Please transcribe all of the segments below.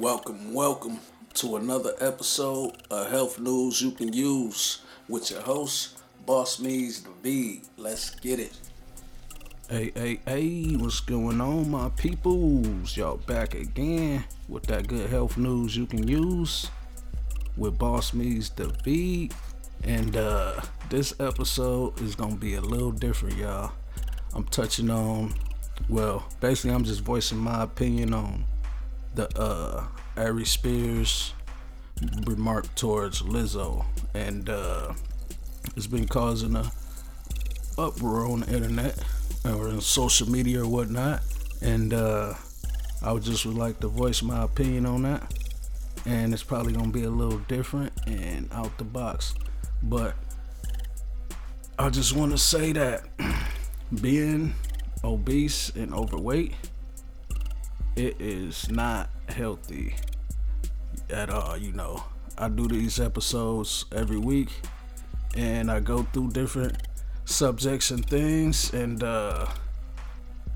Welcome, welcome to another episode of Health News You Can Use with your host, Boss Me's the V. Let's get it. Hey, hey, hey, what's going on, my peoples? Y'all back again with that good health news you can use with Boss Me's the V. And uh this episode is gonna be a little different, y'all. I'm touching on well, basically I'm just voicing my opinion on the uh Aries Spears remark towards Lizzo. And uh it's been causing a uproar on the internet or in social media or whatnot. And uh I would just would like to voice my opinion on that. And it's probably gonna be a little different and out the box. But I just want to say that being obese and overweight it is not healthy at all. You know, I do these episodes every week and I go through different subjects and things, and uh,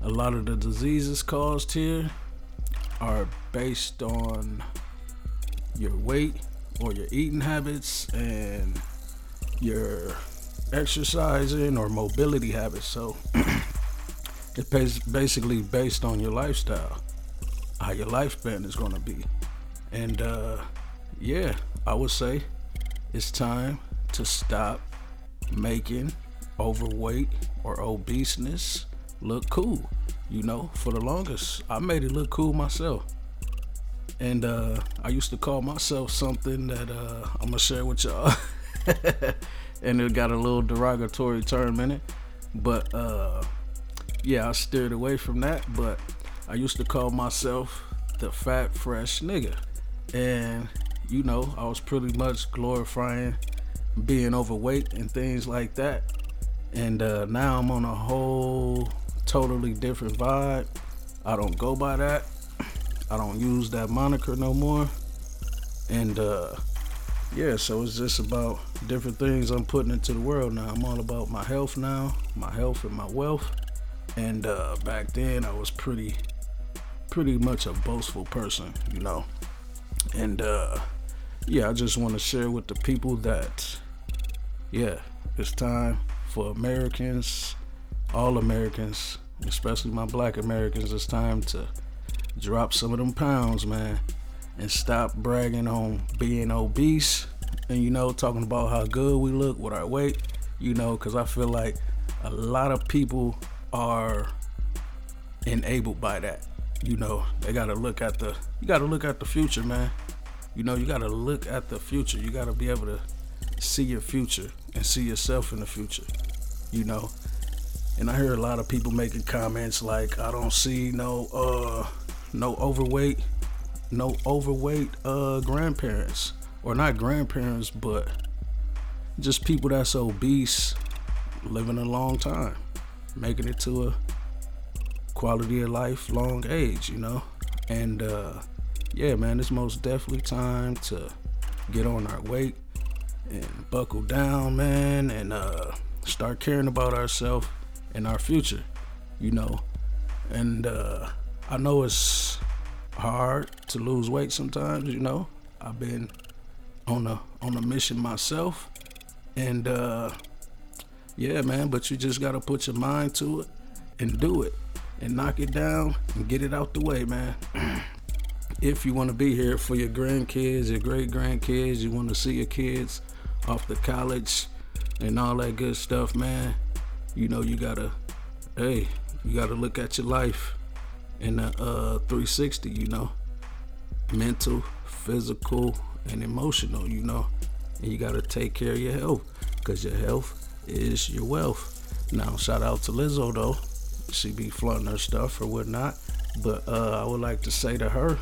a lot of the diseases caused here are based on your weight or your eating habits and your exercising or mobility habits. So it's basically based on your lifestyle how your lifespan is going to be. And uh, yeah, I would say it's time to stop making overweight or obeseness look cool. You know, for the longest, I made it look cool myself. And uh, I used to call myself something that uh, I'm gonna share with y'all. and it got a little derogatory term in it. But uh, yeah, I steered away from that. But I used to call myself the fat fresh nigga. And you know, I was pretty much glorifying being overweight and things like that. And uh, now I'm on a whole totally different vibe. I don't go by that. I don't use that moniker no more. And uh, yeah, so it's just about different things I'm putting into the world now. I'm all about my health now, my health and my wealth. And uh, back then I was pretty pretty much a boastful person, you know. And uh yeah, I just want to share with the people that yeah, it's time for Americans, all Americans, especially my black Americans, it's time to drop some of them pounds, man, and stop bragging on being obese and you know talking about how good we look with our weight, you know, cuz I feel like a lot of people are enabled by that you know, they gotta look at the you gotta look at the future, man. You know, you gotta look at the future. You gotta be able to see your future and see yourself in the future. You know. And I hear a lot of people making comments like I don't see no uh no overweight no overweight uh grandparents or not grandparents but just people that's obese living a long time making it to a quality of life, long age, you know? And uh, yeah, man, it's most definitely time to get on our weight and buckle down, man, and uh, start caring about ourselves and our future, you know? And uh, I know it's hard to lose weight sometimes, you know? I've been on a on a mission myself and uh yeah man but you just got to put your mind to it and do it and knock it down and get it out the way, man. if you want to be here for your grandkids, your great grandkids, you want to see your kids off to college and all that good stuff, man. You know, you gotta, hey, you gotta look at your life in a uh, 360, you know, mental, physical, and emotional, you know, and you gotta take care of your health because your health is your wealth. Now, shout out to Lizzo though she be flaunting her stuff or whatnot. But uh, I would like to say to her,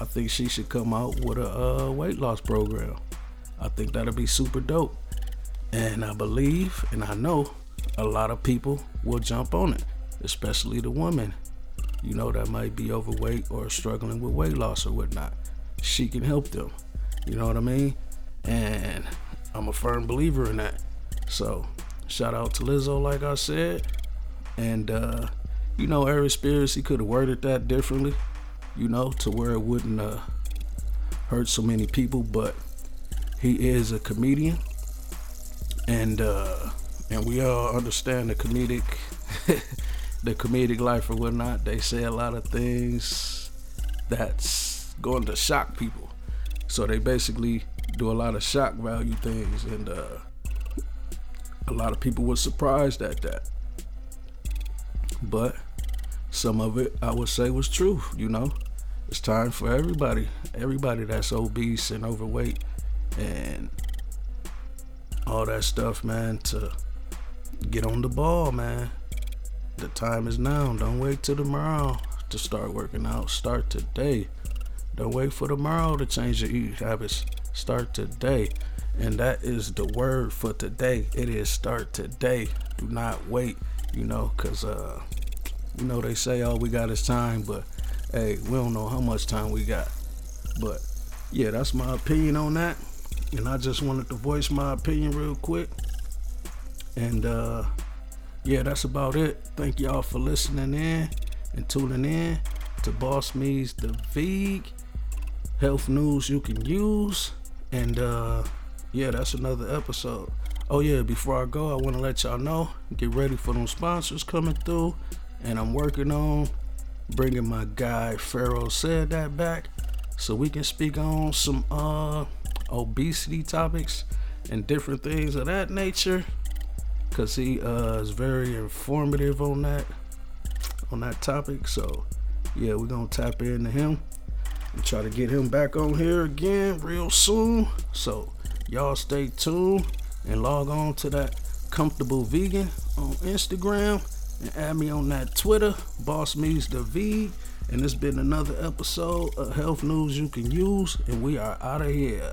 I think she should come out with a uh, weight loss program. I think that'll be super dope. And I believe and I know a lot of people will jump on it, especially the women, you know, that might be overweight or struggling with weight loss or whatnot. She can help them. You know what I mean? And I'm a firm believer in that. So, shout out to Lizzo, like I said. And uh, you know, Aries Spears, he could have worded that differently, you know, to where it wouldn't uh, hurt so many people, but he is a comedian, and uh, and we all understand the comedic the comedic life or whatnot. They say a lot of things that's going to shock people, so they basically do a lot of shock value things, and uh, a lot of people were surprised at that. But some of it I would say was true, you know. It's time for everybody, everybody that's obese and overweight and all that stuff, man, to get on the ball, man. The time is now. Don't wait till tomorrow to start working out. Start today. Don't wait for tomorrow to change your eating habits. Start today. And that is the word for today. It is start today. Do not wait, you know, because, uh, you know, they say all we got is time, but hey, we don't know how much time we got. But yeah, that's my opinion on that. And I just wanted to voice my opinion real quick. And uh, yeah, that's about it. Thank y'all for listening in and tuning in to Boss Me's The Veg Health News You Can Use. And uh, yeah, that's another episode. Oh yeah, before I go, I want to let y'all know, get ready for them sponsors coming through. And I'm working on bringing my guy Pharaoh said that back so we can speak on some uh obesity topics and different things of that nature because he uh, is very informative on that on that topic so yeah we're gonna tap into him and try to get him back on here again real soon so y'all stay tuned and log on to that comfortable vegan on instagram and add me on that twitter boss me's the v. And it's been another episode of health news you can use and we are out of here